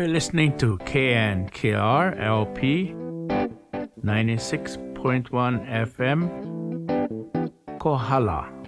We're listening to KNKR LP 96.1 FM Kohala.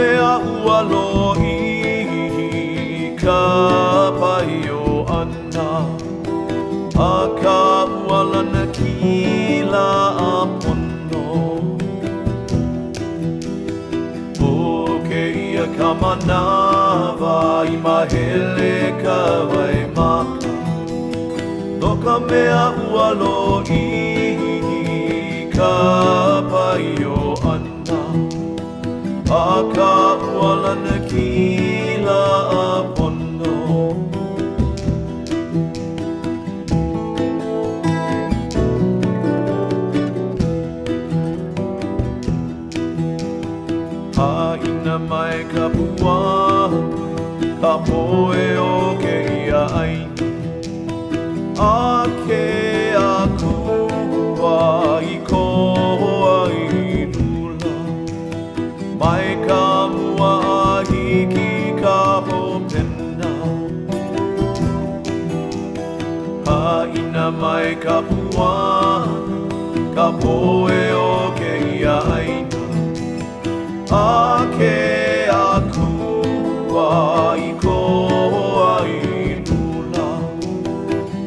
Mea ua lo ka pai o ana. A ka ualana kila a pono O ke ia ka manawa i mahele ka vai maka No ka mea ualo i ka pai o A ka ualana kila Poe o ke ia aini A ke aku wa i ko ai lula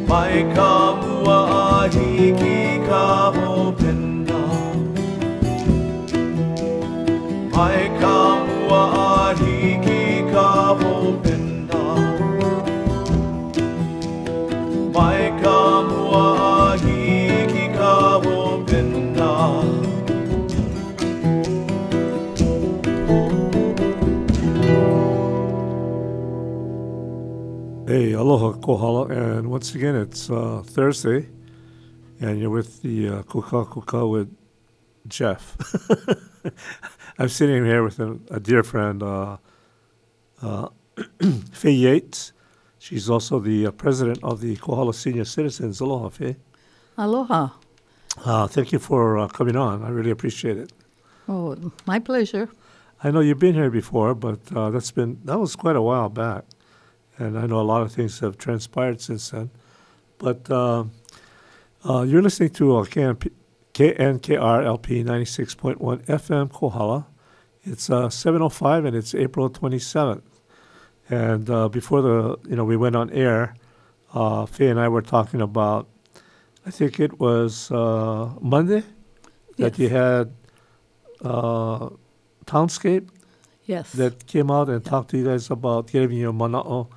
Mai ka mua a hiki ka ho kohala, and once again it's uh, Thursday, and you're with the uh, Kuka Kuka with Jeff. I'm sitting here with a, a dear friend, uh, uh, Faye Yates. She's also the uh, president of the Kohala Senior Citizens. Aloha, Faye. Aloha. Uh, thank you for uh, coming on. I really appreciate it. Oh, my pleasure. I know you've been here before, but uh, that's been that was quite a while back, and I know a lot of things have transpired since then. But uh, uh, you're listening to uh, KNP, KNKR LP 96.1 FM Kohala. It's uh, 7:05 and it's April 27th. And uh, before the you know we went on air, uh, Faye and I were talking about. I think it was uh, Monday that Yes. you had uh, Townscape Yes. that came out and talked to you guys about giving you mana'o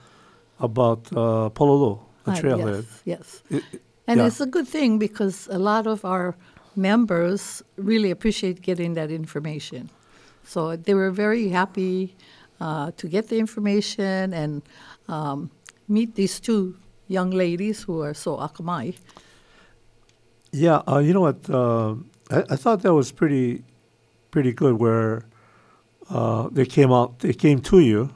about uh, Pololu, the Hi, trailhead. Yes. yes. It- it- And yeah. it's a good thing because a lot of our members really appreciate getting that information. So they were very happy uh, to get the information and um, meet these two young ladies who are so akamai. Yeah, uh, you know what? Uh, I, I thought that was pretty, pretty good. Where uh, they came out, they came to you,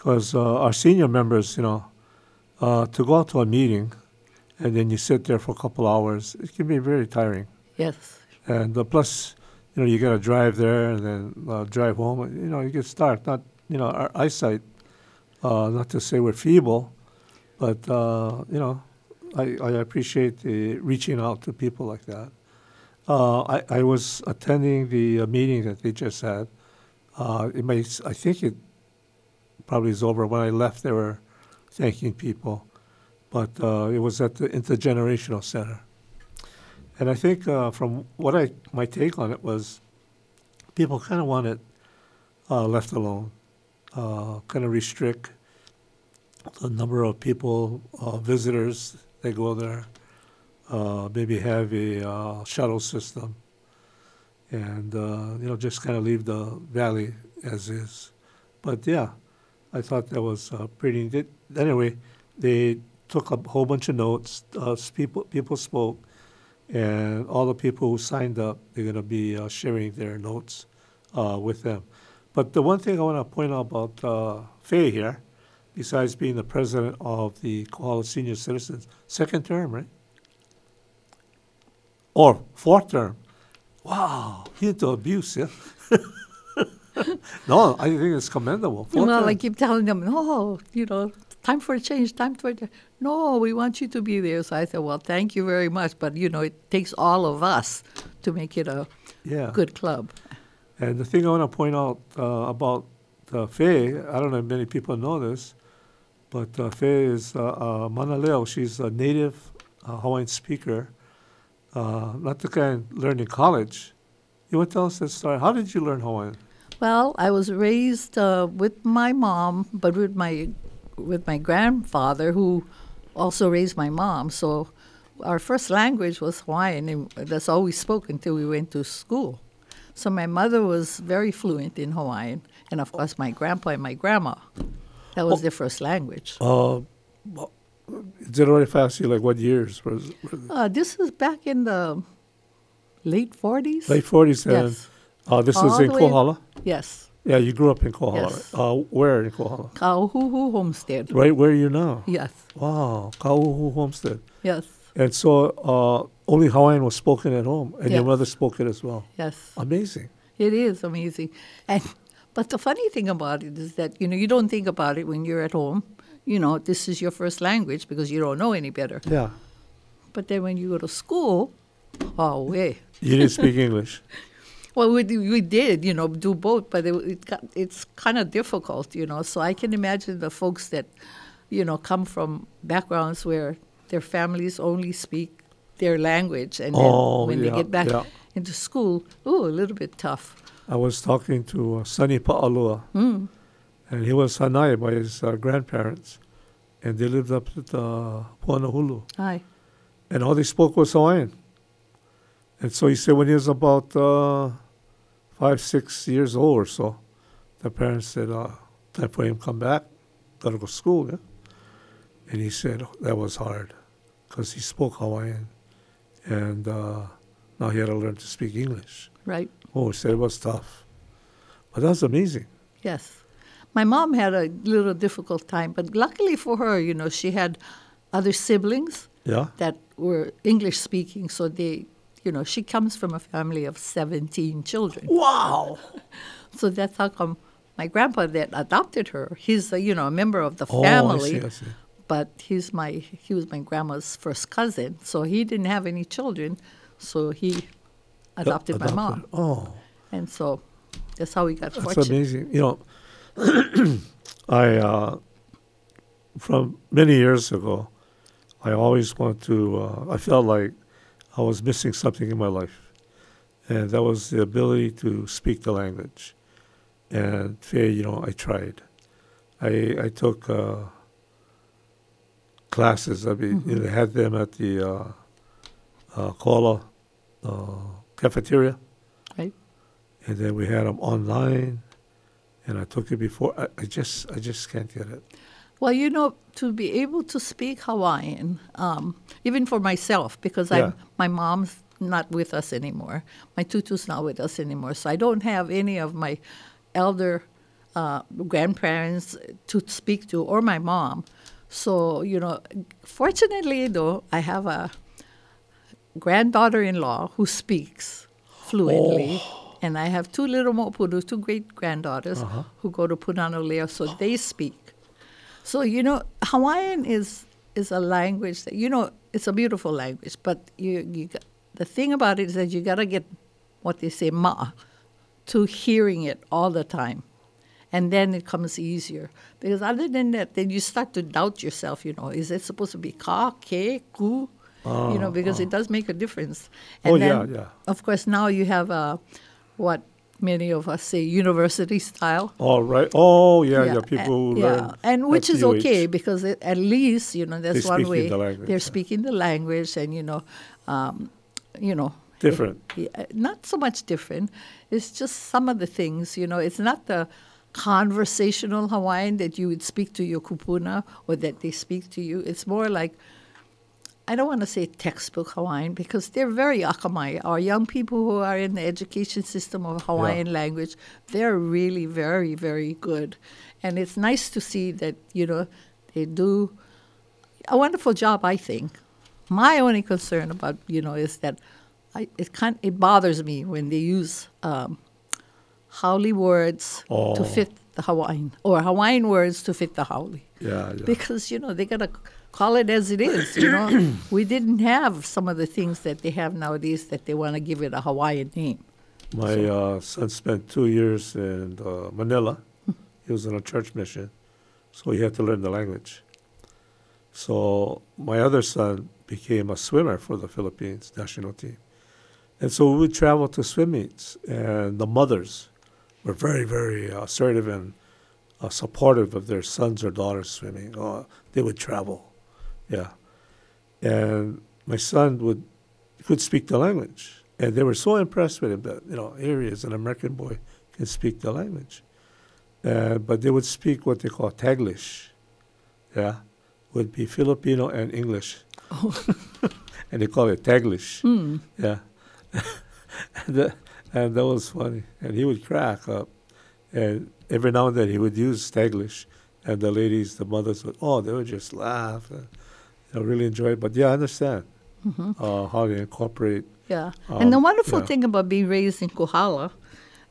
because uh, our senior members, you know, uh, to go out to a meeting, and then you sit there for a couple hours, it can be very tiring. Yes. And uh, plus, you know, you got to drive there and then uh, drive home. You know, you get starved. Not, you know, our eyesight. Uh, not to say we're feeble, but uh, you know, I, I appreciate the reaching out to people like that. Uh, I, I was attending the uh, meeting that they just had. Uh, it may, I think it probably is over. When I left, they were thanking people, but uh, it was at the intergenerational center. And I think uh, from what I my take on it was, people kind of want it uh, left alone, uh, kind of restrict the number of people, uh, visitors they go there. Uh, maybe have a shuttle system, and you know just kind of leave the valley as is. But yeah, I thought that was uh, pretty. They, anyway, they took a whole bunch of notes. Uh, people people spoke and all the people who signed up, they're going to be uh, sharing their notes uh, with them. But the one thing I want to point out about uh, Faye here, besides being the president of the Kohala Senior Citizens, second term, right? Or fourth term. Wow, into abuse, yeah? no, I think it's commendable. Fourth well. I keep telling them, no, you know, time for a change, time for a change. No, we want you to be there. So I said, well, thank you very much. But, you know, it takes all of us to make it a yeah. good club. And the thing I want to point out uh, about uh, Faye, I don't know if many people know this, but uh, Faye is uh, uh, Manaleo. She's a native uh, Hawaiian speaker, uh, not the kind learned in college. You want to tell us that story? How did you learn Hawaiian? Well, I was raised uh, with my mom, but with my with my grandfather, who also raised my mom. So our first language was Hawaiian, and that's all we spoke until we went to school. So my mother was very fluent in Hawaiian, and of course my grandpa and my grandma. That was their first language. Uh, well, is it already fast? You like what years? Was, was Uh, this is back in the late 40s. late forties, Yes. Uh, this All is in the way- Kohala. Yes. Yeah, you grew up in Kohala. Yes. Uh, where in Kohala? Kauhuhu Homestead. Right where you now? Yes. Wow, Kauhu Homestead. Yes. And so uh, only Hawaiian was spoken at home, and your Yes. mother spoke it as well. Yes. Amazing. It is amazing. And but the funny thing about it is that, you know, you don't think about it when you're at home. You know, this is your first language because you don't know any better. Yeah. But then when you go to school, oh way. You didn't speak English. Well, we, we did, you know, do both, but it, it got, it's kind of difficult, you know. So I can imagine the folks that, you know, come from backgrounds where their families only speak their language, and then Oh, when yeah, they get back yeah. into school, ooh, a little bit tough. I was talking to uh, Sonny Pa'alua, Mm. and he was Hanai by his uh, grandparents, and they lived up at uh, Puanahulu, Hi. and all they spoke was Hawaiian. And so he said when he was about uh, five, six years old or so, the parents said, uh, time for him to come back, gotta go to school, yeah? And he said that was hard because he spoke Hawaiian, and uh, now he had to learn to speak English. Right. Oh, he said it was tough. But that was amazing. Yes. My mom had a little difficult time, but luckily for her, you know, she had other siblings Yeah? that were English speaking, so they, you know, she comes from a family of 17 children. Wow. So that's how come my grandpa that adopted her, he's, a, you know, a member of the Oh, family, I see, I see. but he's my, he was my grandma's first cousin, so he didn't have any children, so he adopted, my mom. Oh, And so that's how we got that's fortunate. amazing. You know, I, uh, from many years ago, I always wanted to, uh, I felt like I was missing something in my life. and that was the ability to speak the language. And fair, you know, I tried. I I took uh, classes. I mean, Mhm. they had them at the uh, uh, Kohala uh, cafeteria, Right. and then we had them online. And I took it before. I, I just I just can't get it. Well, you know, to be able to speak Hawaiian, um, even for myself, because Yeah. I'm, my mom's not with us anymore. My tutu's not with us anymore. So I don't have any of my elder uh, grandparents to speak to or my mom. So, you know, fortunately, though, I have a granddaughter in law who speaks fluently. And I have two little mopudus, two great granddaughters who go to Punana Leo, so they speak. So you know, Hawaiian is is a language that you know it's a beautiful language, but you you the thing about it is that you got to get what they say ma to hearing it all the time, and then it comes easier. Because other than that, then you start to doubt yourself. You know, is it supposed to be ka, ke, ku? you know, because it does make a difference. And Oh, yeah, then, yeah. Of course, now you have uh, what many of us say university style. All right. Oh yeah, yeah. People and, yeah, and which is okay because it, at least you know that's one way the language, they're yeah. speaking the language, and you know, um, you know, Different. yeah, not so much different. It's just some of the things. You know, it's not the conversational Hawaiian that you would speak to your kupuna or that they speak to you. It's more like I don't want to say textbook Hawaiian because they're very akamai. Our young people who are in the education system of Hawaiian language, they're really very, very good. And it's nice to see that, you know, they do a wonderful job, I think. My only concern about, you know, is that I, it kind it bothers me when they use um, haole words Oh. to fit the Hawaiian or Hawaiian words to fit the haole Yeah, yeah. because you know they gotta call it as it is. You know, we didn't have some of the things that they have nowadays that they want to give it a Hawaiian name. My uh, son spent two years in uh, Manila. he was on a church mission, so he had to learn the language. So my other son became a swimmer for the Philippines national team, and so we would travel to swim meets, and the mothers were very, very assertive and uh, supportive of their sons or daughters swimming. Uh, they would travel, yeah, and my son would could speak the language. And they were so impressed with him that, you know, here he is, an American boy, can speak the language. Uh, but they would speak what they call Taglish, yeah, would be Filipino and English. and they call it Taglish, Hmm. yeah. and, that, and that was funny. And he would crack up. And every now and then he would use Taglish. And the ladies, the mothers would, oh, they would just laugh and know, really enjoy it. But yeah, I understand uh, how they incorporate Yeah, and the Um, wonderful yeah. thing about being raised in Kohala,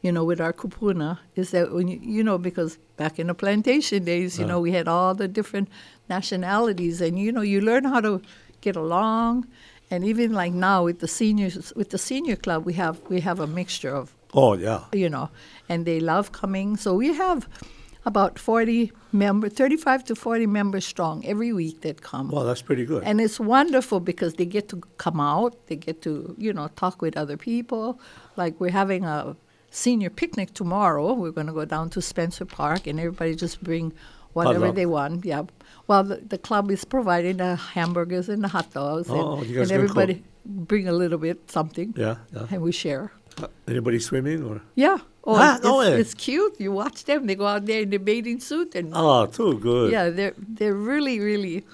you know, with our kupuna, is that when you, you know, because back in the plantation days, you Yeah. know, we had all the different nationalities, and you know, you learn how to get along, and even like now with the seniors, with the senior club, we have we have a mixture of Oh yeah. you know, and they love coming. So we have about 40 members, 35 to 40 members strong every week that come. Well, that's pretty good. And it's wonderful because they get to come out, they get to, you know, talk with other people. Like we're having a senior picnic tomorrow. We're going to go down to Spencer Park and everybody just bring whatever luck. they want. Yeah. Well, the, the club is providing the hamburgers and the hot dogs. Oh, and, you guys and everybody bring a little bit, something, yeah, yeah. and we share. Uh, Anybody swimming or? Yeah. Oh, Ah, it's, no it's, cute. You watch them. They go out there in the bathing suit and Oh, too good. yeah, they're they're really really.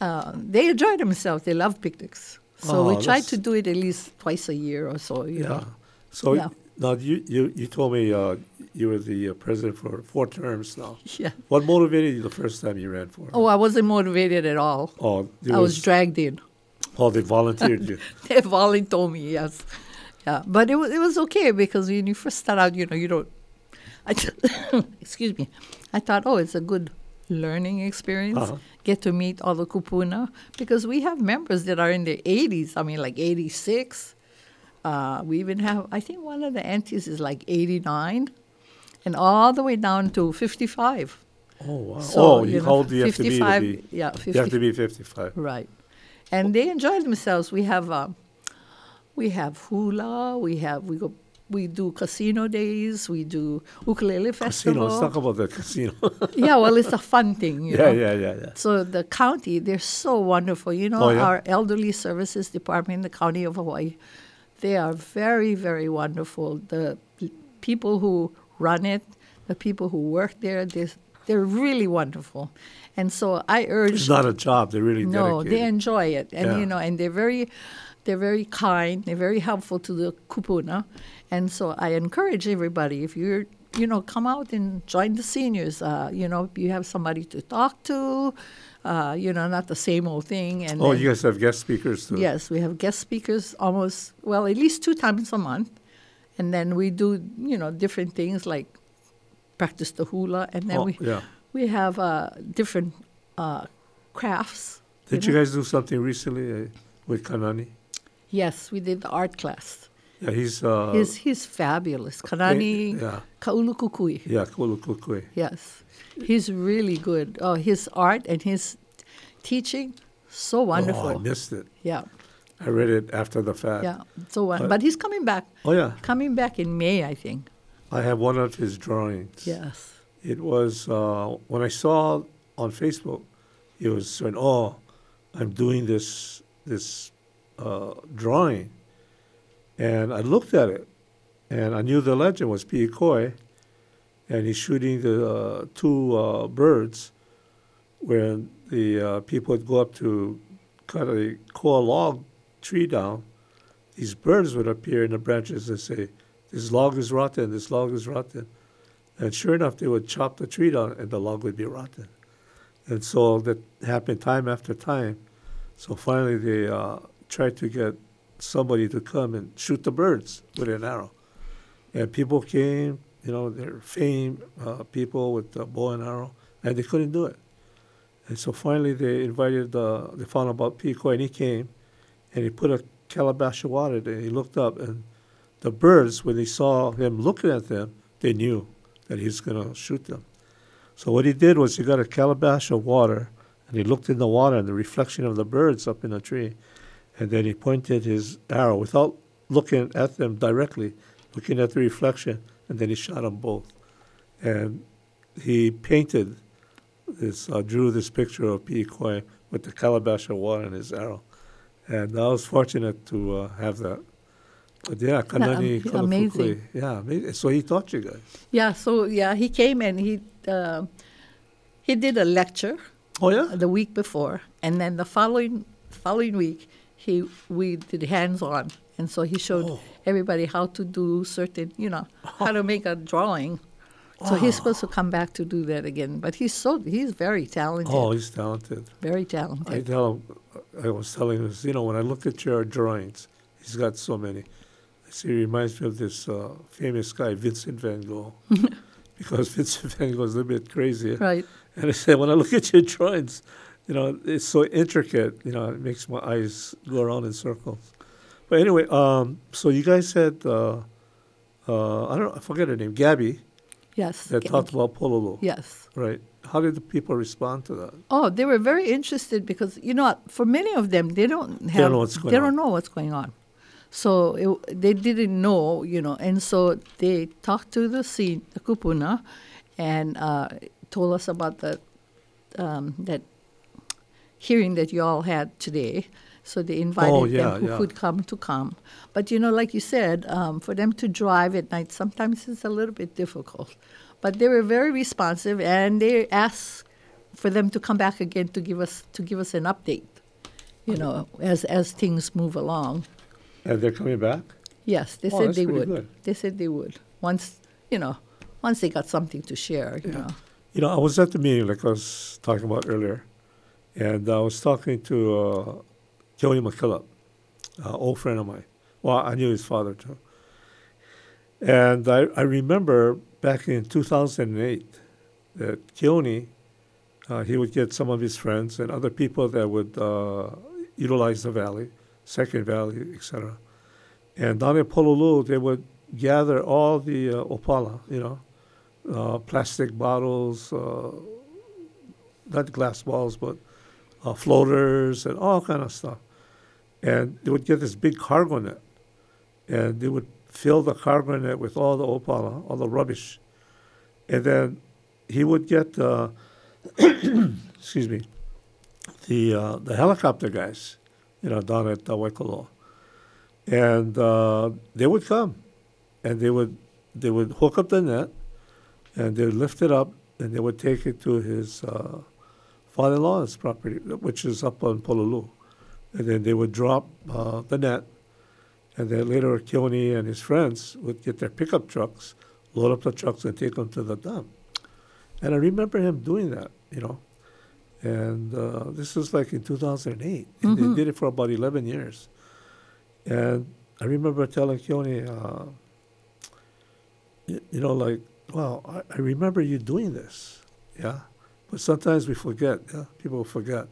Uh, they enjoy themselves. They love picnics. So Oh, we try to do it at least twice a year or so. You Yeah. know. So Yeah. now you, you you told me uh, you were the uh, president for four terms now. Yeah. What motivated you the first time you ran for? Oh, I wasn't motivated at all. oh, I was dragged in. Oh, they volunteered you. They volunteered me. Yes. Yeah, but it was it was okay because when you first start out, you know, you don't. I t- excuse me. I thought, oh, it's a good learning experience. Uh-huh. Get to meet all the kupuna because we have members that are in their 80s. I mean, like 86. Uh, we even have, I think one of the aunties is like 89, and all the way down to 55. Oh wow. So, oh, you you, know, how old have to be? 55 yeah, You have to be fifty-five. Right. And they enjoy themselves. We have, um, we have hula. We have we go we do casino days. We do ukulele festival. Casino. Let's talk about the casino. yeah, well, it's a fun thing. You yeah, know? yeah, yeah, yeah. So the county, they're so wonderful. You know, Oh, yeah? our elderly services department in the county of Hawaii, they are very, very wonderful. The people who run it, the people who work there, they're, they're really wonderful. And so I urge It's not a job. They're really no, dedicated. they enjoy it, and Yeah. you know, and they're very, they're very kind. They're very helpful to the kupuna, and so I encourage everybody if you're, you know, come out and join the seniors. Uh, you know, you have somebody to talk to. Uh, you know, not the same old thing. And oh, then- you guys have guest speakers too. Yes, we have guest speakers almost well at least two times a month, and then we do you know different things like practice the hula, and then Oh, we yeah. we have uh, different uh, crafts. Did know. you guys do something recently uh, with Kanani? Yes, we did the art class. Yeah, he's. Uh, he's he's fabulous. Kanani Yeah, Kaulukukui. yeah, Kulukukwe. Yes, he's really good. Oh, his art and his teaching, so wonderful. Oh, I missed it. yeah, I read it after the fact. yeah, so won- But- but he's coming back. Oh yeah, Coming back in May, I think. I have one of his drawings. Yes. It was uh, when I saw on Facebook, he was saying, "Oh, I'm doing this this uh, drawing," and I looked at it, and I knew the legend was Pikoi, and he's shooting the uh, two uh, birds, where the uh, people would go up to cut a koa log tree down. These birds would appear in the branches and say, "This log is rotten. This log is rotten." And sure enough, they would chop the tree down and the log would be rotten. And so that happened time after time. So finally, they uh, tried to get somebody to come and shoot the birds with an arrow. And people came, you know, they're uh, people with the bow and arrow, and they couldn't do it. And so finally, they invited, uh, they found about Pikoi, and he came, and he put a calabash of water there. He looked up, and the birds, when they saw him looking at them, they knew that he's going to shoot them. So what he did was he got a calabash of water, and he looked in the water and the reflection of the birds up in the tree, and then he pointed his arrow without looking at them directly, looking at the reflection, and then he shot them both. And he painted this, uh, drew this picture of Pikoi with the calabash of water and his arrow. And I was fortunate to uh, have that. But yeah, Kanani am- amazing. Yeah, amazing. So he taught you guys. Yeah. So yeah, he came and he uh, he did a lecture Oh yeah. the week before, and then the following following week he we did hands on, and so he showed Oh. everybody how to do certain, you know, how to make a drawing. So he's Oh. supposed to come back to do that again, but he's so he's very talented, Oh, he's talented. very talented. I tell him, I was telling him, you know, when I look at your drawings, he's got so many. I see, he reminds me of this uh, famous guy, Vincent Van Gogh, because Vincent Van Gogh is a little bit crazy. Right. And I said, when I look at your drawings, you know, it's so intricate. You know, it makes my eyes go around in circles. But anyway, um, so you guys had, uh, uh, I don't, I forget her name, Gabby, Yes. that Ga- talked about Pololu. Yes. Right. How did the people respond to that? Oh, they were very interested because you know, for many of them, they don't have, they don't know what's going they on. don't know what's going on. So it, they didn't know, you know, and so they talked to the scene, the kupuna, and uh, told us about the um, that hearing that you all had today. So they invited Oh, yeah, them who yeah. could come to come. But you know, like you said, um, for them to drive at night, sometimes it's a little bit difficult. But they were very responsive, and they asked for them to come back again to give us to give us an update. You know, as as things move along. And they're coming back? Yes, they Oh, said they would. good. They said they would once you know, once they got something to share. You Yeah. know. You know, I was at the meeting, like I was talking about earlier, and I was talking to uh, Keone McKillop, an old friend of mine. Well, I knew his father too. And I, I remember back in 2008 that Keone, uh, he would get some of his friends and other people that would uh, utilize the valley, Second Valley, etc. And down in Pololu, they would gather all the uh, opala, you know, uh, plastic bottles, uh, not glass balls, but uh, floaters and all kind of stuff. And they would get this big cargo net, and they would fill the cargo net with all the opala, all the rubbish, and then he would get, excuse me, the uh, the helicopter guys, you know, down at uh, Waikoloa, and uh, they would come, and they would they would hook up the net, and they would lift it up, and they would take it to his uh, father-in-law's property, which is up on Pololu, and then they would drop uh, the net, and then later Keone and his friends would get their pickup trucks, load up the trucks, and take them to the dump. And I remember him doing that, you know. And uh, this was like in 2008. And they did it for about 11 years. And I remember telling Keone, uh, y- you know, like, wow, I, I remember you doing this. Yeah. But sometimes we forget. Yeah. People forget.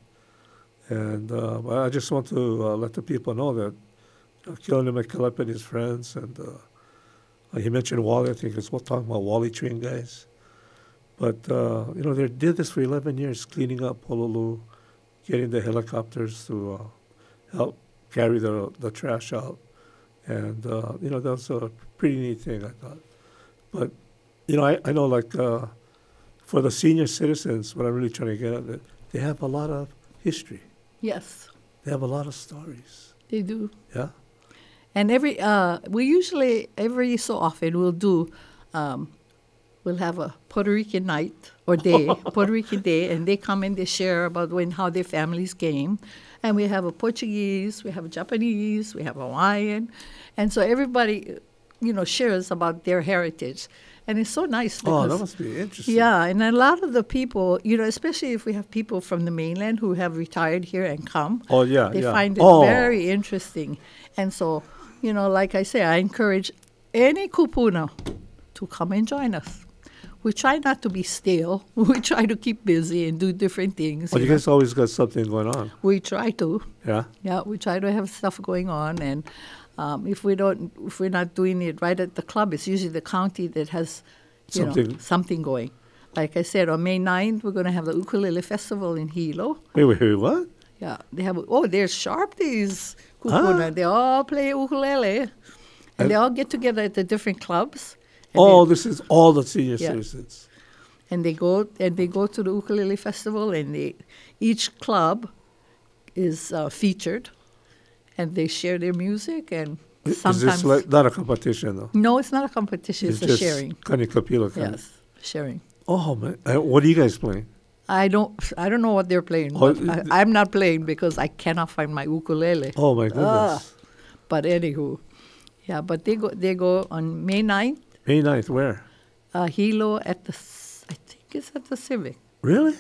And uh, I just want to uh, let the people know that uh, Keone McKillop and his friends, and uh, he mentioned Wally, I think it's what talking about Wally Train guys. But, uh, you know, they did this for 11 years, cleaning up Honolulu, getting the helicopters to uh, help carry the, the trash out. And, uh, you know, that was a pretty neat thing, I thought. But, you know, I, I know, like, for the senior citizens, what I'm really trying to get at, that they have a lot of history. Yes, They have a lot of stories. they do. Yeah? And every uh, we usually every so often we'll do um, we'll have a Puerto Rican night or day, Puerto Rican day, and they come and they share about when how their families came, and we have a Portuguese, we have a Japanese, we have Hawaiian, and so everybody, you know, shares about their heritage, and it's so nice. Oh, that must be interesting. yeah, and a lot of the people, you know, especially if we have people from the mainland who have retired here and come, Oh, yeah, they yeah. find it Oh. very interesting. And so, you know, like I say, I encourage any kupuna to come and join us. We try not to be stale. We try to keep busy and do different things. But you you know. guys always got something going on. We try to. Yeah? Yeah, we try to have stuff going on, and um, if we don't, if we're not doing it right at the club, it's usually the county that has, you know, Something. something going. Like I said, on May 9th, we're going to have the ukulele festival in Hilo. Wait, wait, wait, what? Yeah, they have. Oh, they're sharp these kupuna. Ah. They all play ukulele, and, And- they all get together at the different clubs. Oh, this is all the senior Yeah. citizens. and they go and they go to the ukulele festival, and they each club is uh, featured, and they share their music and I- Is sometimes. this like not a competition though? no, it's not a competition. It's, a just sharing. Kanikapila kind Yes, sharing. Oh man, Uh, what are you guys playing? I don't. I don't know what they're playing. Oh, I, I'm not playing because I cannot find my ukulele. Oh my goodness. But anywho, yeah. But they go. They go on May 9th, May 9th, where? uh, Hilo at the. I think it's at the Civic. Really?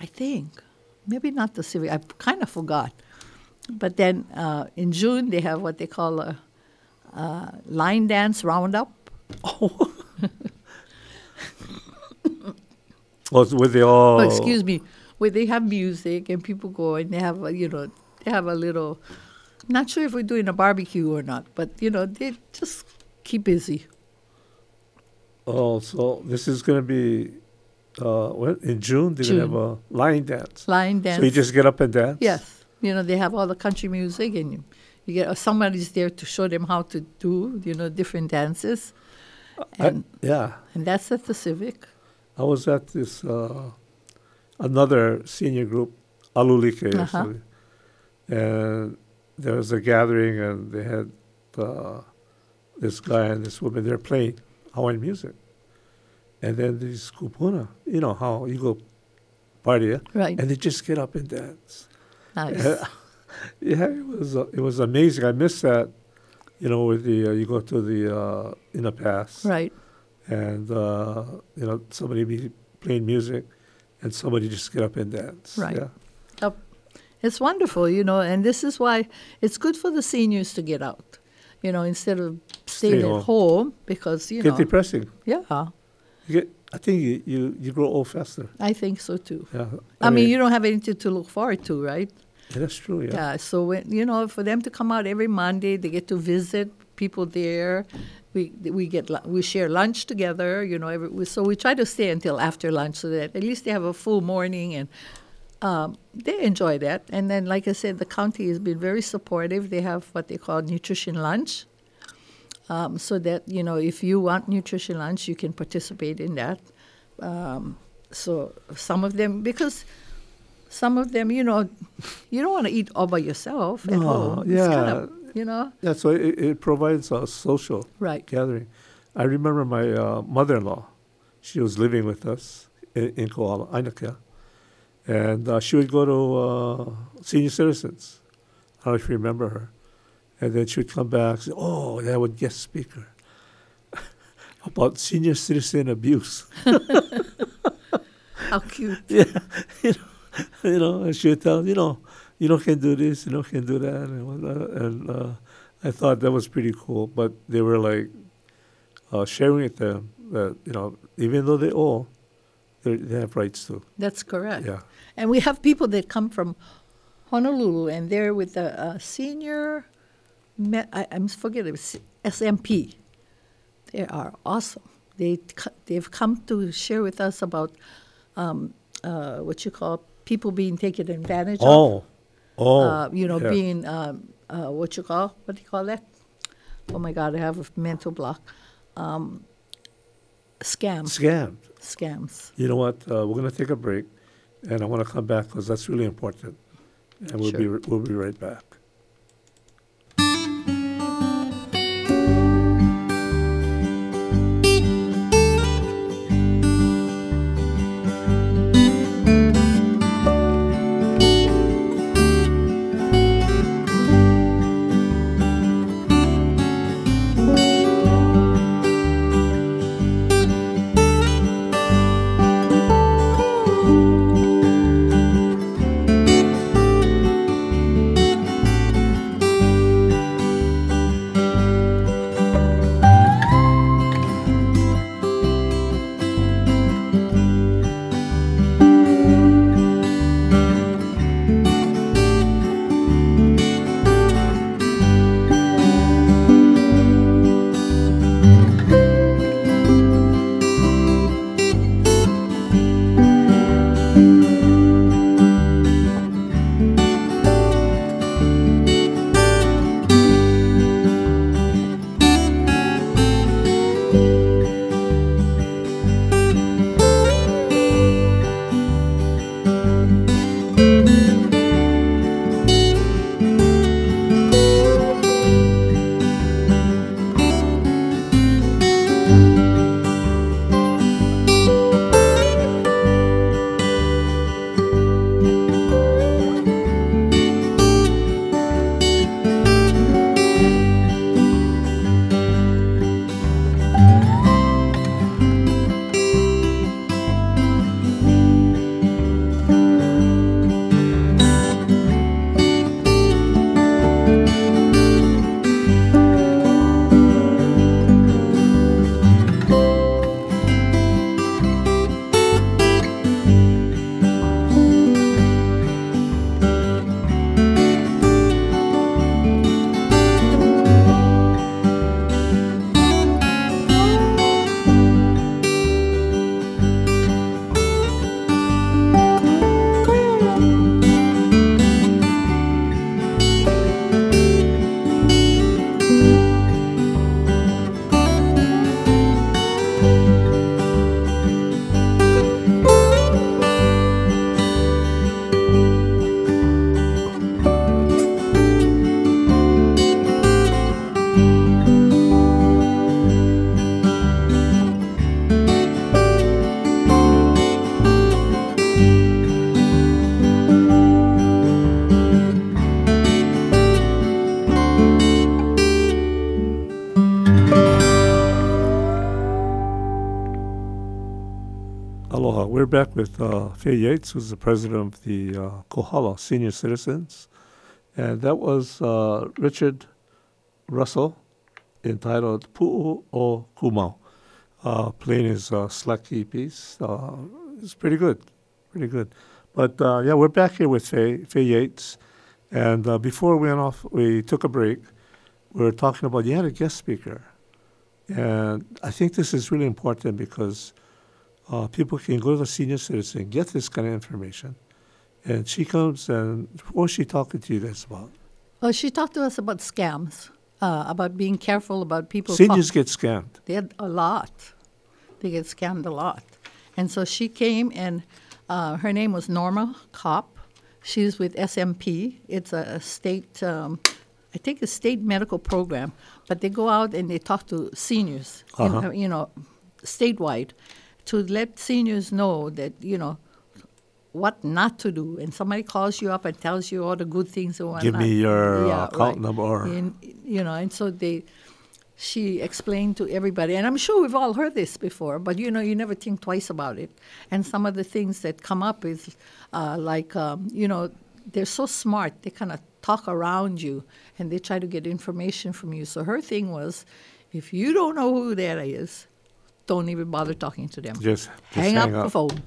I think, maybe not the Civic. I kind of forgot. But then uh, in June they have what they call a, uh line dance roundup. Oh, it's with the all. Oh, excuse me, where they have music and people go and they have a, you know they have a little. Not sure if we're doing a barbecue or not, but you know they just keep busy. Oh, so this is going to be uh, what, in June? They're going to have a line dance. Line dance. So you just get up and dance? Yes, you know they have all the country music, and you, you get somebody's there to show them how to do you know different dances, I- and yeah. and that's at the Civic. I was at this uh, another senior group, Alulike, Uh-huh. and there was a gathering, and they had uh, this guy and this woman. They're playing Hawaiian music, and then these kupuna, you know how you go party, yeah? Right. and they just get up and dance. Nice. yeah, it was uh, it was amazing. I miss that, you know, with the uh, you go to the uh, in a pass, right. and uh, you know somebody be playing music, and somebody just get up and dance. Right. Yeah. It's wonderful, you know, and this is why it's good for the seniors to get out, you know, instead of staying Stay at home because, you Get know, depressing. yeah, You get. I think you, you, you grow old faster. I think so too. Yeah. I, mean, you don't have anything to look forward to, right? That's true. Yeah. Yeah. So when you know, for them to come out every Monday, they get to visit people there. We we get we share lunch together. You know, every, so we try to stay until after lunch so that at least they have a full morning and. Um, they enjoy that, and then, like I said, the county has been very supportive. They have what they call nutrition lunch, um, so that you know if you want nutrition lunch, you can participate in that. Um, so some of them because. Some of them, you know, you don't want to eat all by yourself at No, home. It's kind yeah. of, you know, Yeah, so it, it provides a social right. gathering. I remember my uh, mother-in-law. She was living with us in, in Kohala, Ainakea, and uh, she would go to uh, senior citizens. I don't know if you remember her. And then she would come back and say, "Oh, have a guest speaker about senior citizen abuse." How cute. yeah, you know, you know, and she would tell, you know, you know, can do this, you know, can do that, and whatnot. And uh, I thought that was pretty cool. But they were like uh, sharing with them that you know, even though they all they have rights too. That's correct. Yeah, And we have people that come from Honolulu and they're with the uh, senior, me- I, I'm forgetting, SMP. They are awesome. They they've come to share with us about um, uh, what you call people being taken advantage of. Oh, oh, Uh, you know, yeah. being, um, uh, what you call, what do you call that? Oh my God, I have a mental block. Um, scams. scammed. Scams. You know what? Uh, we're gonna take a break, and I want to come back because that's really important. And we'll be Sure. we'll be right back. Uh, Yates, who's the president of the uh, Kohala Senior Citizens. And that was uh, Richard Russell entitled Pu'u o Kumau, uh, playing his uh, slack key piece. Uh, it's pretty good, pretty good. But uh, yeah, we're back here with Faye, Faye Yates. And uh, before we went off, we took a break. We were talking about, you had a guest speaker. And I think this is really important because uh, people can go to the senior citizen, and get this kind of information. And she comes and what was she talking to you guys about? Well, she talked to us about scams. uh, about being careful about people. Seniors get scammed. They had a lot. They get scammed a lot. And so she came, and uh, her name was Norma Kopp. She's with SMP. It's a, a state, um, I think, a state medical program. But they go out and they talk to seniors, Uh-huh. uh, you know, statewide, to let seniors know that you know what not to do. And somebody calls you up and tells you all the good things and whatnot. Give me your, uh, account number And, you know, and so they, she explained to everybody, and I'm sure we've all heard this before, but you know, you never think twice about it. And some of the things that come up is uh, like, um, you know, they're so smart, they kind of talk around you and they try to get information from you. So her thing was, if you don't know who that is, don't even bother talking to them. Just, just hang, up, the phone.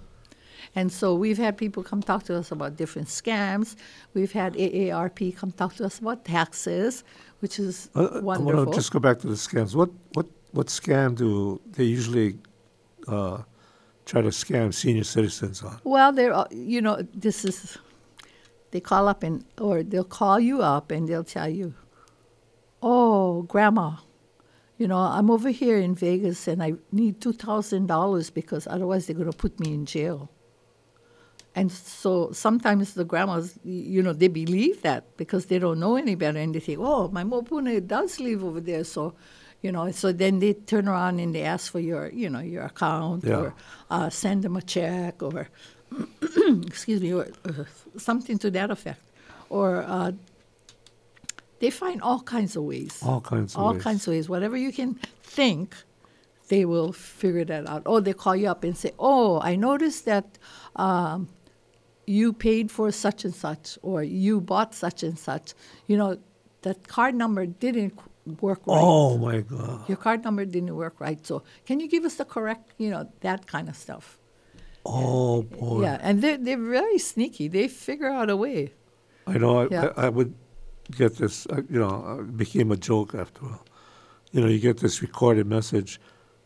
And so we've had people come talk to us about different scams. We've had AARP come talk to us about taxes, which is Uh, I wonderful. want to just go back to the scams. What what what scam do they usually uh, try to scam senior citizens on? Well, they're uh, you know this is they call up and or they'll call you up and they'll tell you, "Oh, grandma, you know I'm over here in Vegas and I need two thousand dollars because otherwise they're going to put me in jail." And so sometimes the grandmas, you know, they believe that because they don't know any better, and they think, "Oh, my mopuna does live over there," so. You know, so then they turn around and they ask for your, you know, your account Yeah. or uh, send them a check or excuse me, or uh, something to that effect. Or uh, they find all kinds of ways. All kinds of ways. all ways. kinds of ways. Whatever you can think, they will figure that out. Or they call you up and say, "Oh, I noticed that um, you paid for such and such, or you bought such and such. You know, that card number didn't work right." Oh my God! Your card number didn't work right. So, can you give us the correct, you know, that kind of stuff? Oh boy! Yeah, and they're they're very sneaky. They figure out a way. I know. I, Yeah. I, I would get this. Uh, you know, uh, it became a joke after a while. You know, you get this recorded message.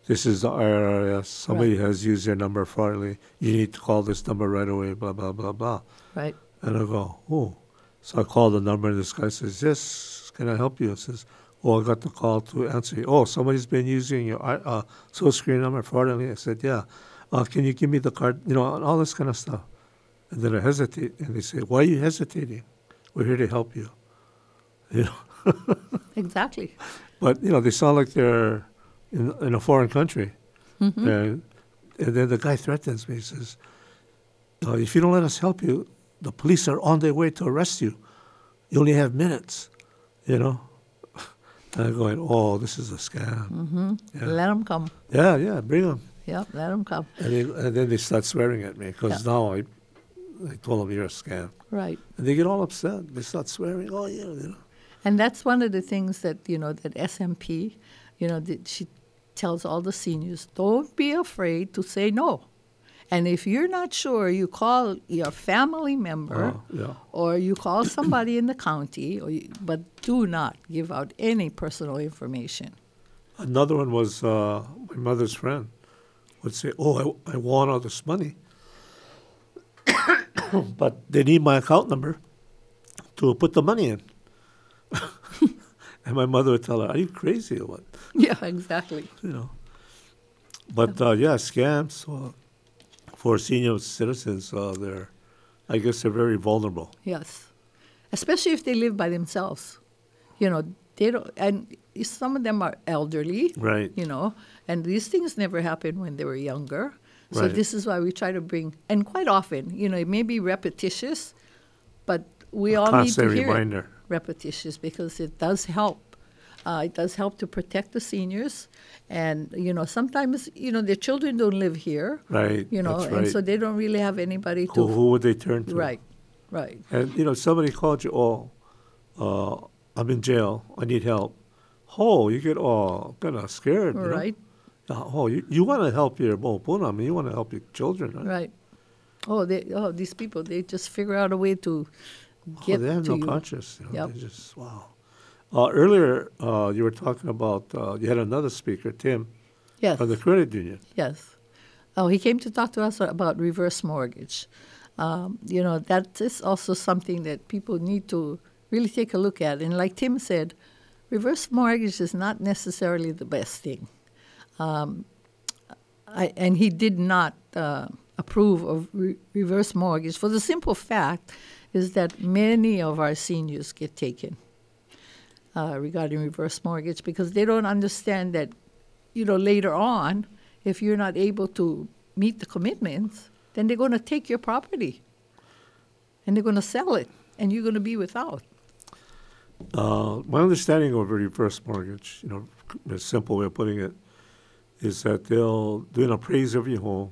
This is the IRS. Somebody has used your number fraudulently. You need to call this number right away. Blah blah blah blah. Right. And I go, oh. So I call the number, and this guy says, yes, can I help you? I says, oh, I got the call to answer you. Oh, somebody's been using your uh, uh, social security number fraudulently. I said, yeah. Uh, can you give me the card? You know, and all this kind of stuff. And then I hesitate, and they say, why are you hesitating? We're here to help you. You know, Exactly. but you know, they sound like they're in, in a foreign country. Mm-hmm. And, and then the guy threatens me. He says, uh, if you don't let us help you, the police are on their way to arrest you. You only have minutes, you know? And I'm going, oh, this is a scam. Mm-hmm. Yeah. Let them come. Yeah, yeah, bring them. Yep, let them come. And, they, and then they start swearing at me because Yeah. now I, I told them you're a scam. Right. And they get all upset. They start swearing, oh, yeah, you know. And that's one of the things that, you know, that SMP, you know, that she tells all the seniors, don't be afraid to say no. And if you're not sure, you call your family member Oh, yeah. or you call somebody in the county, or you, but do not give out any personal information. Another one was uh, my mother's friend would say, "Oh, I, I want all this money, but they need my account number to put the money in." And my mother would tell her, "Are you crazy or what?" Yeah, exactly. You know. But uh, yeah, scams uh, for senior citizens, uh, they're, I guess, they're very vulnerable. Yes, especially if they live by themselves. You know, they don't, and some of them are elderly. Right. You know, and these things never happened when they were younger. So Right. this is why we try to bring, and quite often, you know, it may be repetitious, but we A all need to constant hear reminder. it repetitious because it does help. Uh, it does help to protect the seniors, and you know, sometimes you know their children don't live here. Right. You know, that's and so they don't really have anybody who, to. who would they turn to? Right. Right. And you know, somebody called you, oh, uh, I'm in jail. I need help. Oh, you get all kind of scared. you know? Right. Uh, Oh, you, you want to help your mopuna. I mean, you want to help your children. Right? Right. Oh, they oh these people they just figure out a way to Oh, they have to no you. conscience. You know? Yep. They just wow. Uh, earlier, uh, you were talking about uh, you had another speaker, Tim, Yes. from the credit union. Yes. Oh, he came to talk to us about reverse mortgage. Um, you know, that is also something that people need to really take a look at. And like Tim said, reverse mortgage is not necessarily the best thing. Um, I, and he did not uh, approve of re- reverse mortgage for the simple fact is that many of our seniors get taken uh, regarding reverse mortgage because they don't understand that, you know, later on, if you're not able to meet the commitments, then they're going to take your property and they're going to sell it and you're going to be without. Uh, my understanding of a reverse mortgage, you know, a simple way of putting it, is that they'll do an appraisal of your home,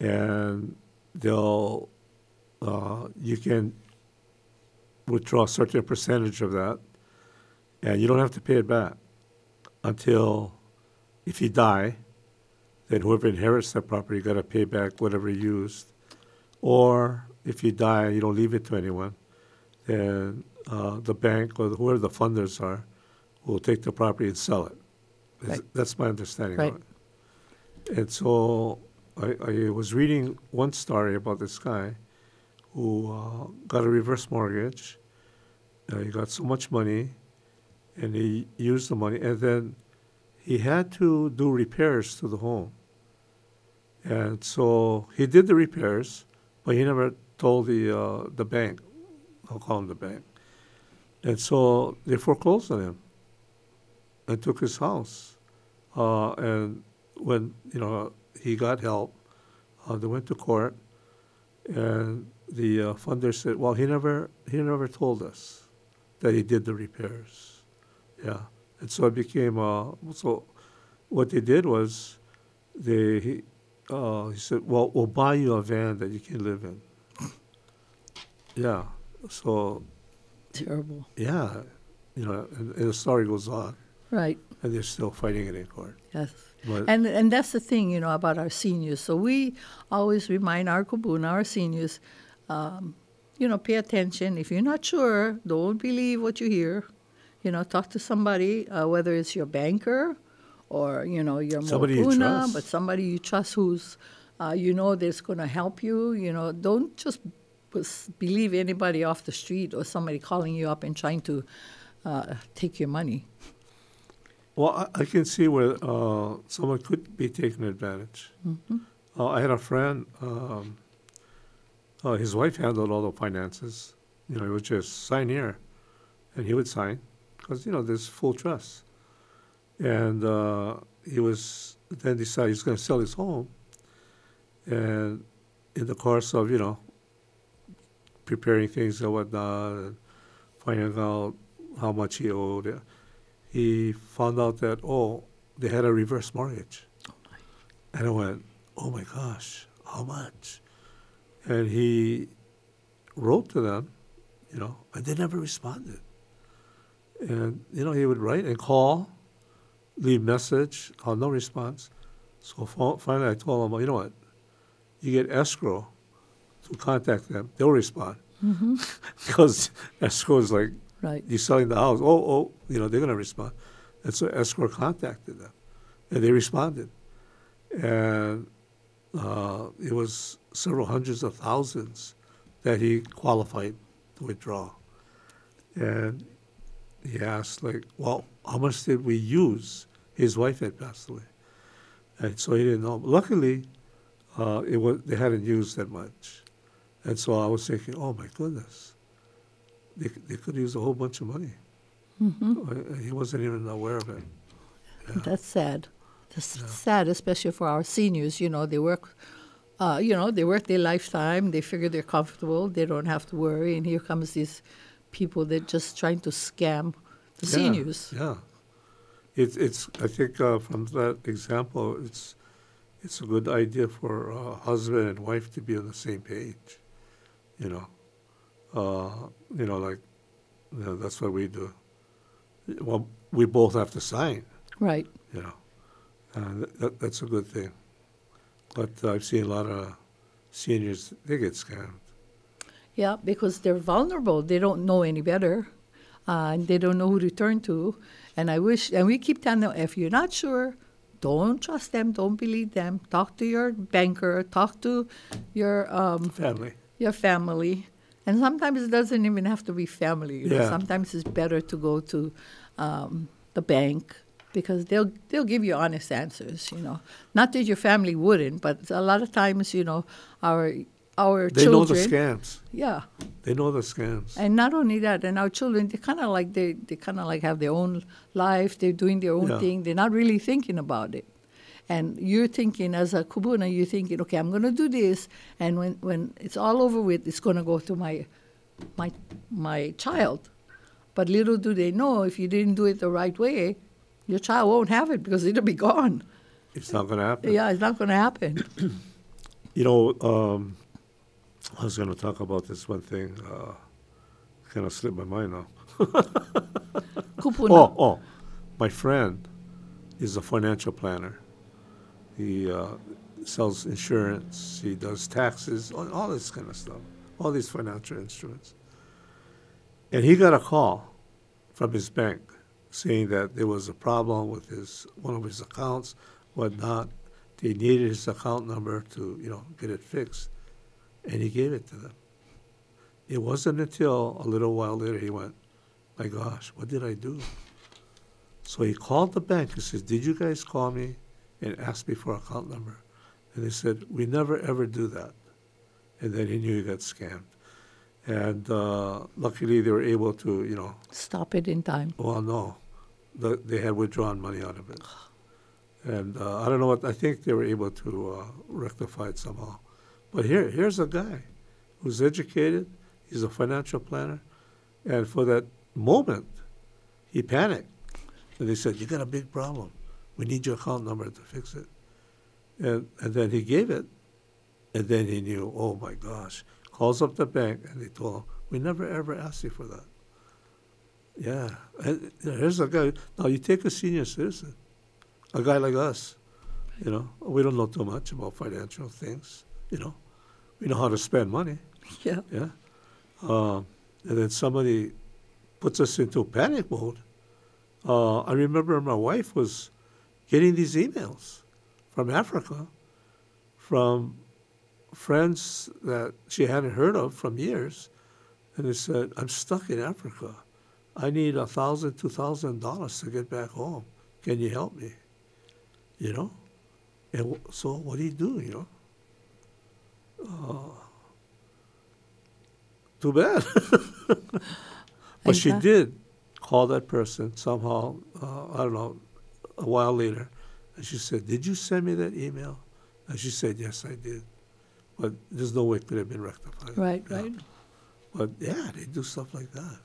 and they'll uh, you can withdraw a certain percentage of that, and you don't have to pay it back until if you die, then whoever inherits that property got to pay back whatever you used, or if you die, and you don't leave it to anyone, then uh, the bank or whoever the funders are will take the property and sell it. Right. That's my understanding Right. of it. And so I, I was reading one story about this guy who uh, got a reverse mortgage. Uh, he got so much money, and he used the money, and then he had to do repairs to the home. And so he did the repairs, but he never told the uh, the bank. I'll call him the bank. And so they foreclosed on him and took his house. Uh, and when you know he got help, uh, they went to court, and the uh, funder said, "Well, he never he never told us that he did the repairs." Yeah, and so it became uh, so. What they did was, they he, uh, he said, "Well, we'll buy you a van that you can live in." Yeah, so Terrible. yeah, you know, and, and the story goes on, Right. and they're still fighting it in court. Yes. But And and that's the thing, you know, about our seniors. So we always remind our kupuna, our seniors, um, you know, pay attention. If you're not sure, don't believe what you hear. You know, talk to somebody, uh, whether it's your banker or you know your Somebody you mopuna, trust. but somebody you trust who's, uh, you know, that's going to help you. You know, don't just believe anybody off the street or somebody calling you up and trying to uh, take your money. Well, I, I can see where uh, someone could be taken advantage. Uh, I had a friend, um, uh, his wife handled all the finances. You know, it was just sign here, and he would sign because, you know, there's full trust. And uh, he was then decided he's going to sell his home. And in the course of, you know, preparing things and whatnot, and finding out how much he owed, he found out that oh they had a reverse mortgage and i went oh my gosh how much and he wrote to them you know and they never responded and you know he would write and call leave message oh, no response so finally i told him you know what you get escrow to contact them they'll respond because escrow is like Right. you're selling the house. Oh, oh, you know, they're going to respond. And so escrow contacted them, and they responded. And uh, it was several hundreds of thousands that he qualified to withdraw. And he asked, like, well, how much did we use? His wife had passed away. And so he didn't know. Luckily, uh, it was, they hadn't used that much. And so I was thinking, oh my goodness they, they could use a whole bunch of money. Uh, He wasn't even aware of it. That's sad. That's sad, especially for our seniors. You know, they work, uh, you know, they work their lifetime. They figure they're comfortable. They don't have to worry. And here comes these people that just trying to scam the Yeah, seniors. Yeah. It's, it's, I think uh, from that example, it's, it's a good idea for uh, husband and wife to be on the same page, you know. Uh, you know, like, you know, that's what we do. Well, we both have to sign, Right. you know. And that, that's a good thing. But I've seen a lot of seniors, they get scammed. Yeah, because they're vulnerable. They don't know any better, uh, and they don't know who to turn to. And I wish, and we keep telling them, if you're not sure, don't trust them. Don't believe them. Talk to your banker. Talk to your um, Family. your family, And sometimes it doesn't even have to be family. You know? Yeah. Sometimes it's better to go to um, the bank because they'll they'll give you honest answers. You know, not that your family wouldn't, but a lot of times, you know, our our They know children. the scams. Yeah, They know the scams. and not only that, and our children, they kind of like they they kind of like have their own life. They're doing their own Yeah. thing. They're not really thinking about it. And you're thinking as a kupuna, you're thinking, okay, I'm going to do this, and when when it's all over with, it's going to go to my my my child. But little do they know, if you didn't do it the right way, your child won't have it because it'll be gone. It's not going to happen. Yeah, it's not going to happen. You know, um, I was going to talk about this one thing. Uh, kind of slipped my mind now. Oh, oh, my friend is a financial planner. He uh, sells insurance. He does taxes, all, all this kind of stuff, all these financial instruments. And he got a call from his bank saying that there was a problem with his one of his accounts, whatnot. They needed his account number to, you know, get it fixed, and he gave it to them. It wasn't until a little while later he went, "My gosh, what did I do?" So he called the bank and says, "Did you guys call me and ask me for account number?" And they said, "We never ever do that." And then he knew he got scammed. And uh, luckily, they were able to, you know, Stop it in time. well, no, the, they had withdrawn money out of it. And uh, I don't know what, I think they were able to uh, rectify it somehow. But here, here's a guy who's educated, he's a financial planner, and for that moment, he panicked. And they said, You got a big problem. We need your account number to fix it. And, and then he gave it, and then he knew, oh my gosh. Calls up the bank, and they told him, We never ever asked you for that. Yeah, and you know, here's a guy. Now you take a senior citizen, a guy like us. You know, we don't know too much about financial things. You know, we know how to spend money. Yeah. Yeah, um, and then somebody puts us into a panic mode. Uh, I remember my wife was getting these emails from Africa, from friends that she hadn't heard of from years, and they said, "I'm stuck in Africa. I need a thousand, two thousand dollars to get back home. Can you help me?" You know, and w- so what do you do? You know, uh, too bad. but she did call that person somehow. Uh, I don't know. A while later, and she said, "Did you send me that email?" And she said, "Yes, I did." But there's no way it could have been rectified. Right, Yeah. right. But yeah, they do stuff like that.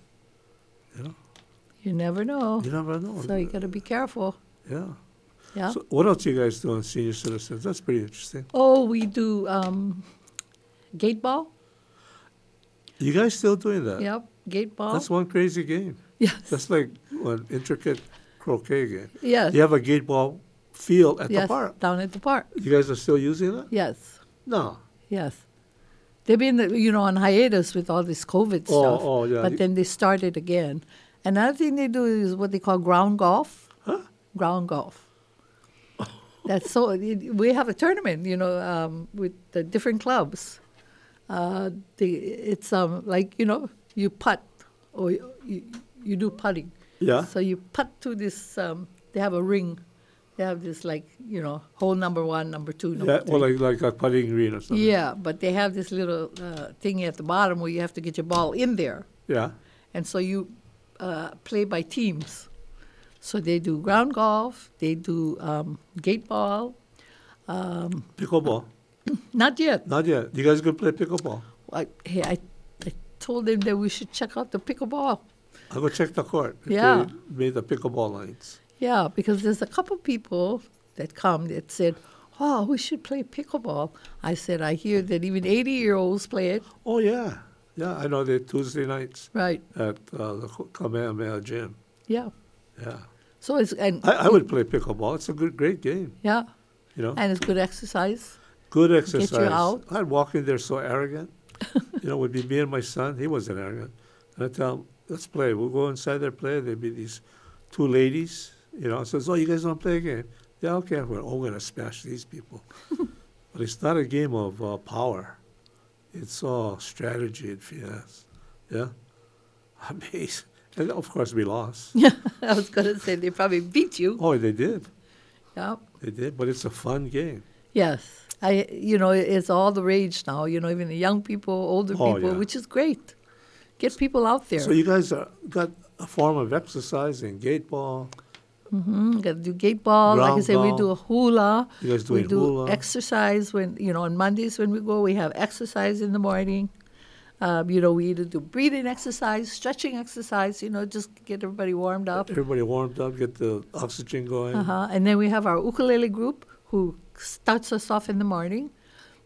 You know, You never know. you never know. So you got to be careful. yeah. Yeah. So what else you guys do on senior citizens? That's pretty interesting. oh, we do um, gate ball. You guys still doing that? Yep, gate ball. That's one crazy game. yes. That's like an intricate croquet game. Yes. You have a gate ball field at yes. the park. Down at the park. You guys are still using that? Yes. No. Yes. They've been, you know, on hiatus with all this COVID Oh, stuff. oh, yeah. But then they started again. Another thing they do is what they call ground golf. Huh? Ground golf. That's so. We have a tournament, you know, um, with the different clubs. Uh, the, it's um, like you know, you putt or you, you, you do putting. Yeah. So you putt to this. Um, they have a ring. They have this like you know, hole number one, number two, number Yeah, three. well, like, like a putting green or something. Yeah, but they have this little uh, thingy at the bottom where you have to get your ball in there. Yeah. And so you uh, play by teams. So they do ground golf, they do um, gate ball. Pickleball. Not yet. Not yet. You guys gonna play pickleball? I, hey, I, I told them that we should check out the pickleball. I'll go check the court. if Yeah. They made the pickleball lines. Yeah, because there's a couple people that come that said, oh, we should play pickleball. I said, I hear that even 80 year olds play it. Oh, yeah. Yeah, I know they're Tuesday nights Right. at uh, the Kamehameha Gym. Yeah. Yeah. So it's, and I, I would play pickleball. It's a good, great game. yeah, You know, and it's good exercise. good exercise. Get you out. I'd walk in there so arrogant. you know, it would be me and my son. He wasn't arrogant. And I'd tell him, let's play. We'll go inside there, play. There'd be these two ladies, you know, says, oh, you guys don't play a game? Yeah, okay. We're all going to smash these people. but it's not a game of uh, power. It's all strategy and finesse. Yeah? Amazing. And of course, we lost. Yeah, I was going to say they probably beat you. Oh, they did. Yeah. They did. But it's a fun game. Yes. I, you know, it's all the rage now. You know, even the young people, older Oh, people, yeah. which is great. Get people out there. So you guys are, got a form of exercising, gate ball. Mm, got to do gate ball. Like I Ground say, we do a hula. You guys we doing do hula. exercise when you know on Mondays when we go. We have exercise in the morning. Um, you know, we either do breathing exercise, stretching exercise. You know, just get everybody warmed up. Everybody warmed up, get the oxygen going. Uh-huh. And then we have our ukulele group who starts us off in the morning.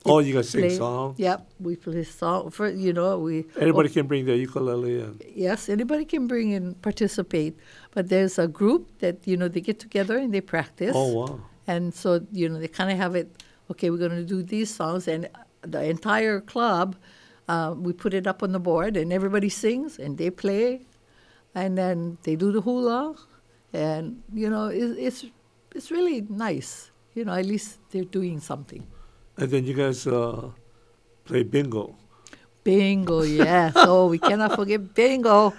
Oh, you guys sing songs? Yep, we play song for you know we. Anybody can bring their ukulele in. Yes, anybody can bring and participate, but there's a group that you know they get together and they practice. oh wow. And so, you know, they kind of have it, okay, we're going to do these songs. And the entire club, uh, we put it up on the board, and everybody sings and they play. And then they do the hula. And, you know, it, it's, it's really nice. You know, at least they're doing something. And then you guys uh, play bingo. Bingo, yes. oh, we cannot forget bingo.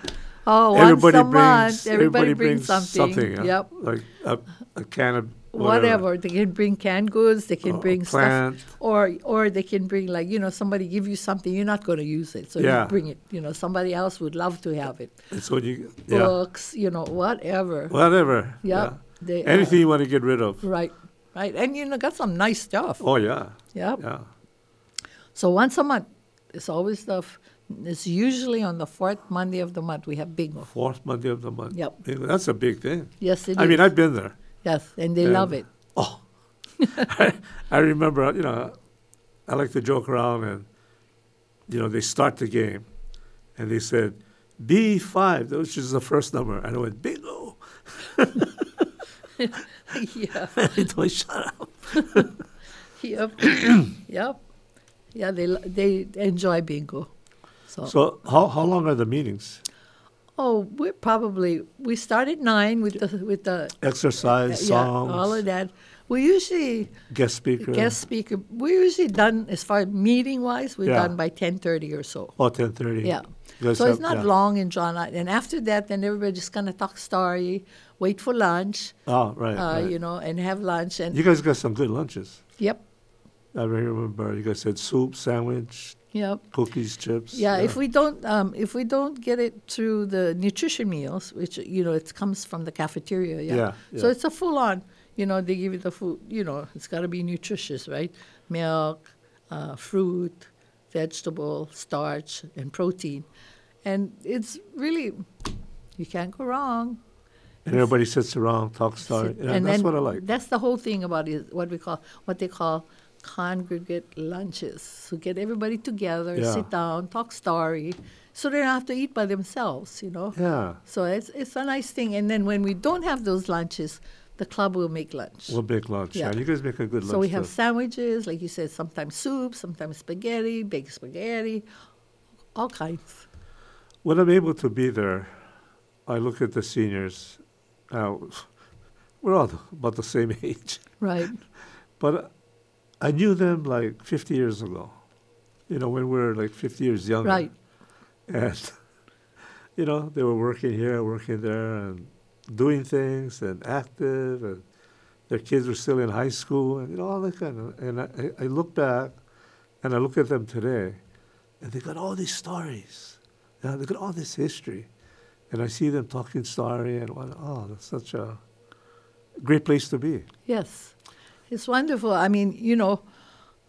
Oh, once everybody a brings month, everybody, brings something. huh? Yep. Like a, a can of whatever. They can bring canned goods. They can Uh, bring plant. stuff, or or they can bring like you know somebody give you something you're not going to use it, so Yeah. you bring it. You know somebody else would love to have it. So you yeah. Books, you know whatever. Whatever. Yep. Yeah. They, uh, Anything you want to get rid of. Right, right, and you know got some nice stuff. Oh yeah. Yep. Yeah. So once a month, it's always the. It's usually on the fourth Monday of the month we have bingo. Fourth Monday of the month. Yep. Bingo. That's a big thing. Yes, it I mean, is. I've been there. yes, and they and- love it. Oh, I, I remember. You know, I like to joke around, and you know, they start the game, and they said B five, which is the first number, and I went bingo. yeah. I told shut up. Yep. yep. Yeah, they they enjoy bingo. So, So how how long are the meetings? oh, we're probably we start at nine with the with the Exercise, yeah songs, all of that. We usually guest speaker. guest speaker. We're usually done as far meeting wise. We're Yeah. done by ten thirty or so. Oh, 10.30. Yeah. So it's not yeah. long and drawn out. And after that, then everybody just kind of talk story, wait for lunch, Oh, right, uh, right. you know, and have lunch. And You guys got some good lunches. yep, I remember you guys said soup, sandwich, yep. cookies, chips. Yeah, if we don't um, if we don't get it through the nutrition meals, which you know it comes from the cafeteria, yeah. Yeah, So it's a full on. You know, they give you the food. You know, it's got to be nutritious, right? Milk, uh, fruit, vegetable, starch, and protein, and it's really you can't go wrong. and everybody sits around, talks story. Yeah, and that's what I like. That's the whole thing about it. What we call what they call congregate lunches. So get everybody together, Yeah. sit down, talk story, so they don't have to eat by themselves. You know. Yeah, So it's it's a nice thing. And then when we don't have those lunches, the club will make lunch. we'll make lunch. Yeah. Yeah. you guys make a good lunch. so we have too. sandwiches, like you said, sometimes soup, sometimes spaghetti, baked spaghetti, all kinds. When I'm able to be there, I look at the seniors. Uh, we're all about the same age, Right. but I knew them like 50 years ago. You know, when we were like 50 years younger. Right. And, you know, they were working here, working there, and doing things and active, and their kids were still in high school, and, you know, all that kind of. And I, I look back and I look at them today, and they got all these stories. Yeah, they got all this history. And I see them talking story, and what, oh, that's such a great place to be. Yes, it's wonderful. I mean, you know,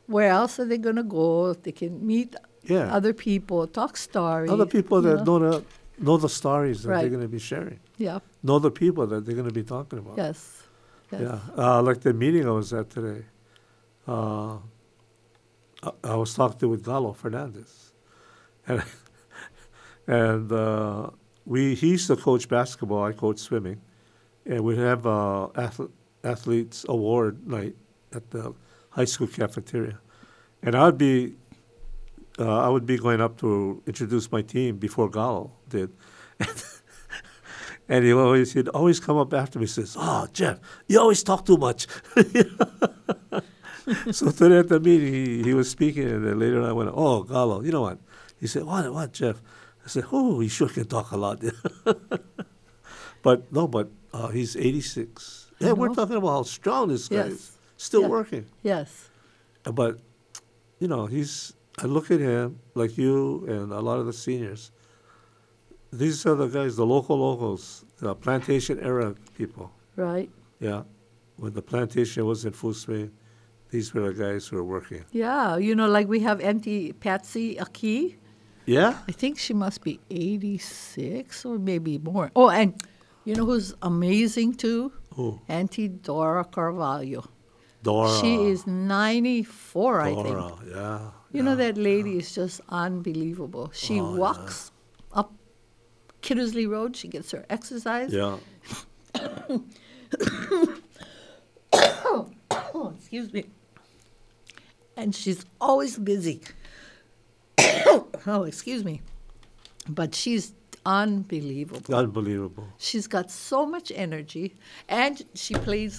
where else are they going to go? They can meet Yeah. other people, talk stories? Other people that know the, know the stories that they're going to be sharing, Yeah. know the people that they're going to be talking about. Yes. yes. Yeah, uh, like the meeting I was at today, uh, I, I was talking with Galo Fernandez, and and uh, we he used to coach basketball. I coach swimming, and we have a athlete, athletes award night at the high school cafeteria, and I'd be. Uh, I would be going up to introduce my team before Gallo did, and he always he'd always come up after me and says, "Oh, Jeff, you always talk too much." so today at the meeting, he, he was speaking, and then later on I went, "Oh, Gallo, you know what?" He said, "What? What, Jeff?" I said, "Oh, he sure can talk a lot." but no, but uh, he's 86. Yeah, we're know. talking about how strong this guy is. Still Yeah. working. Yes. But, you know, he's, I look at him, like you and a lot of the seniors. These are the guys, the local locals, the plantation era people. Right. Yeah. When the plantation was in full swing, these were the guys who were working. Yeah. You know, like we have Auntie Patsy Aki. Yeah? I think she must be 86 or maybe more. Oh, and you know who's amazing too? Who? Auntie Dora Carvalho. Dora. She is 94, I think. Dora, yeah. You know, that lady is just unbelievable. She Oh, yeah. walks up Kynnersley Road. She gets her exercise. Yeah. Oh, excuse me. And she's always busy. oh, excuse me. But she's unbelievable. Unbelievable. She's got so much energy, and she plays.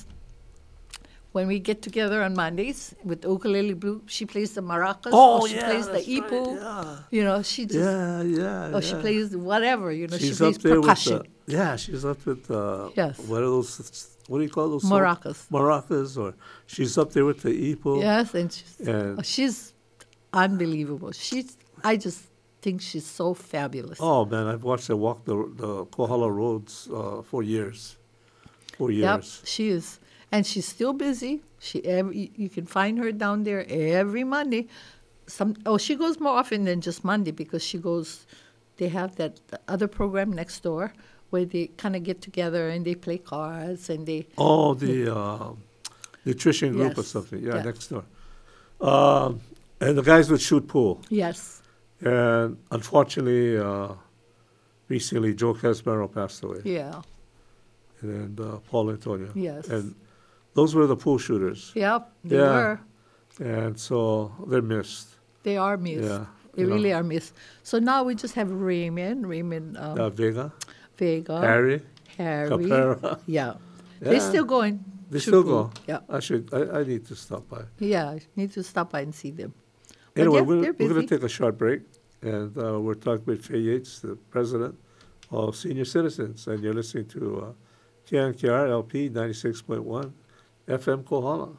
When we get together on Mondays with ukulele blue, she plays the maracas. Oh, or she yeah, plays the that's right, ipu. yeah. You know, she just. Yeah, yeah. Oh, she plays whatever. You know, She's she plays up there percussion. with the, yeah, she's up with uh, Yes. what are those? What do you call those? Maracas. Maracas, or she's up there with the ipu. Yes, and she's, And- she's unbelievable. She's. I just think she's so fabulous. Oh man, I've watched her walk the the Kohala roads uh, for years. For years. Yep, she is, and she's still busy. She every you can find her down there every Monday. Some oh, she goes more often than just Monday because she goes. They have that other program next door where they kind of get together and they play cards and they. Oh, the uh, nutrition group or something. Yeah, yeah. next door. Um, and the guys would shoot pool. Yes. And unfortunately, uh, recently Joe Casbaro passed away, Yeah. and uh, Paul Antonio. Yes. And those were the pool shooters. Yep. They Yeah. were. And so they're missed. They are missed. Yeah, They you know. really are missed. So now we just have Raymond, Raymond um, Uh, Vega, Vega, Harry, Harry. Capera. Yeah. yeah. They're still going. They still go. Yeah. I should. I, I need to stop by. Yeah, I need to stop by and see them. Anyway, yeah, we're, we're going to take a short break, and uh, we're talking with Faye Yates, the president of Senior Citizens, and you're listening to uh, KNKR LP 96.1 FM Kohala.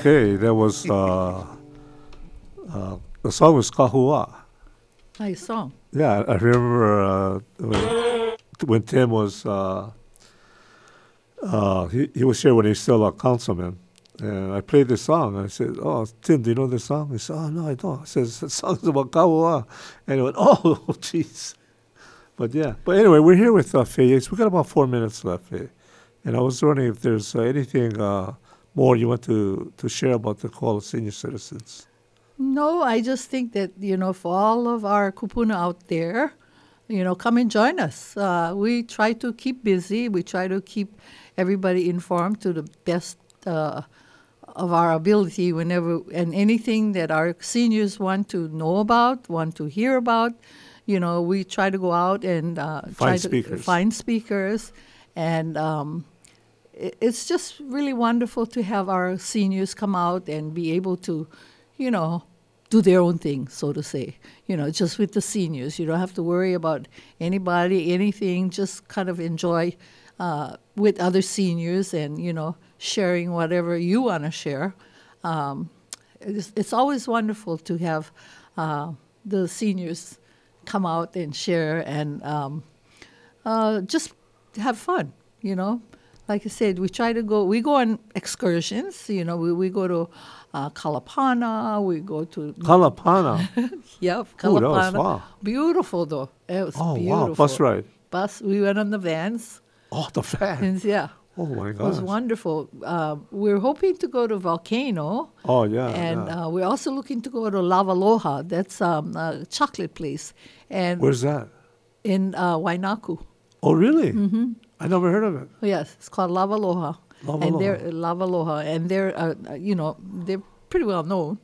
Okay. That was uh, uh, the song was Kahua. Nice song. Yeah, I remember uh, when, when Tim was uh, uh, he he was here when he was still a councilman, and I played this song. And I said, "Oh, Tim, do you know this song?" He said, "Oh no, I don't." I says, "The song's about Kahua," and he went, "Oh, jeez." But yeah, but anyway, we're here with uh, Faye Yates. We got about four minutes left, Faye, and I was wondering if there's uh, anything uh, more you want to to share about the call of senior citizens. No, I just think that, you know, for all of our kupuna out there, you know, come and join us. Uh, we try to keep busy. We try to keep everybody informed to the best uh, of our ability whenever, and anything that our seniors want to know about, want to hear about, you know, we try to go out and uh, try to speakers. find speakers. And um, it's just really wonderful to have our seniors come out and be able to, you know, do their own thing, so to say. You know, just with the seniors, you don't have to worry about anybody, anything. Just kind of enjoy uh, with other seniors and you know sharing whatever you want to share. Um, it's, it's always wonderful to have uh, the seniors come out and share and um, uh, just have fun, you know. Like I said, we try to go, we go on excursions, you know, we, we go to uh, Kalapana, we go to, Kalapana. yep, Ooh, Kalapana. wow. Beautiful though. It was Oh beautiful. wow, bus ride. Bus, we went on the vans, Oh, the vans. yeah, Oh my it was wonderful. Uh, we're hoping to go to Volcano, Oh yeah. and yeah. uh, we're also looking to go to Lavaloha. That's um, a chocolate place, and Where's that? in uh, Wainaku. Oh really? Mm-hmm. I never heard of it. Yes, it's called Lavaloha. And they're. Lavaloha, and they're uh, uh, you know they're pretty well known,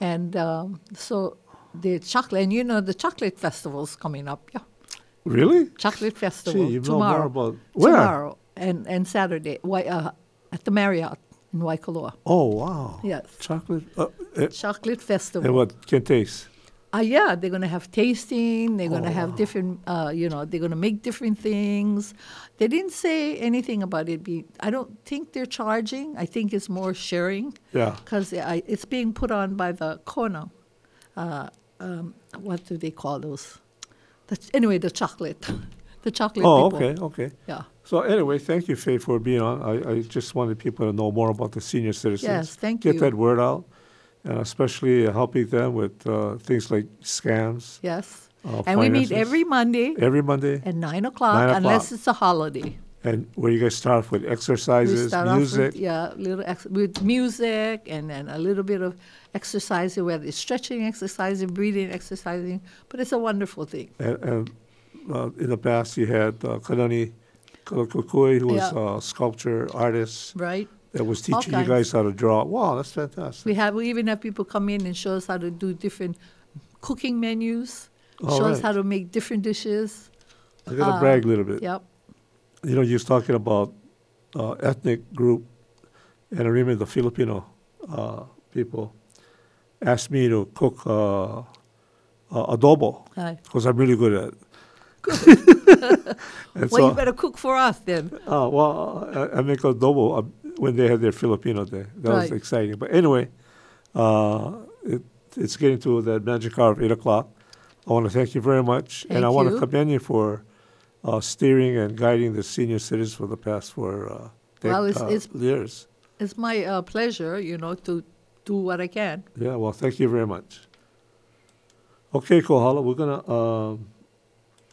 and um, so the chocolate, and you know the chocolate festival's coming up. Yeah, Really? chocolate festival Gee, you know more tomorrow. about where? Tomorrow and and Saturday, Wai- uh, at the Marriott in Waikoloa. Oh wow. Yes, Chocolate. Uh, uh, chocolate festival. and what can taste? Uh, yeah, they're going to have tasting. They're going to Oh, have different, uh, you know, they're going to make different things. They didn't say anything about it being, I don't think they're charging. I think it's more sharing Yeah. because it's being put on by the Kona. Uh, um, what do they call those? The, anyway, the chocolate. the chocolate Oh people. okay okay. Yeah. So anyway, thank you, Faye, for being on. I, I just wanted people to know more about the senior citizens. Yes, thank Get you. that word out, and especially uh, helping them with uh, things like scams. Yes. Uh, and we meet every Monday Every Monday, at 9 o'clock, Nine unless it's a holiday. and where you guys start off with exercises, start off music. with, yeah, little ex- with music and then a little bit of exercising, whether it's stretching exercising, breathing exercising, but it's a wonderful thing. And, and uh, in the past, you had uh, Kanani Kalakukui, who was Yeah. a sculpture artist Right? That was teaching you kinds. guys how to draw. Wow, that's fantastic. We have we even have people come in and show us how to do different cooking menus, All show us right. how to make different dishes. I got to uh, brag a little bit. Yep. You know, you was talking about uh, ethnic group, and I remember the Filipino uh, people asked me to cook uh, uh, adobo Aye. because I'm really good at it. and Well, so, you better cook for us then. uh, well, I, I make adobo when they had their Filipino day. That was exciting. But anyway, uh, it, it's getting to that magic hour of 8 o'clock. I want to thank you very much. and I Thank want to commend you for uh, steering and guiding the senior citizens for the past four uh, Well, it's- uh, it's- years. It's my uh, pleasure, you know, to do what I can. Yeah, well, thank you very much. Okay, Kohala, we're going to um,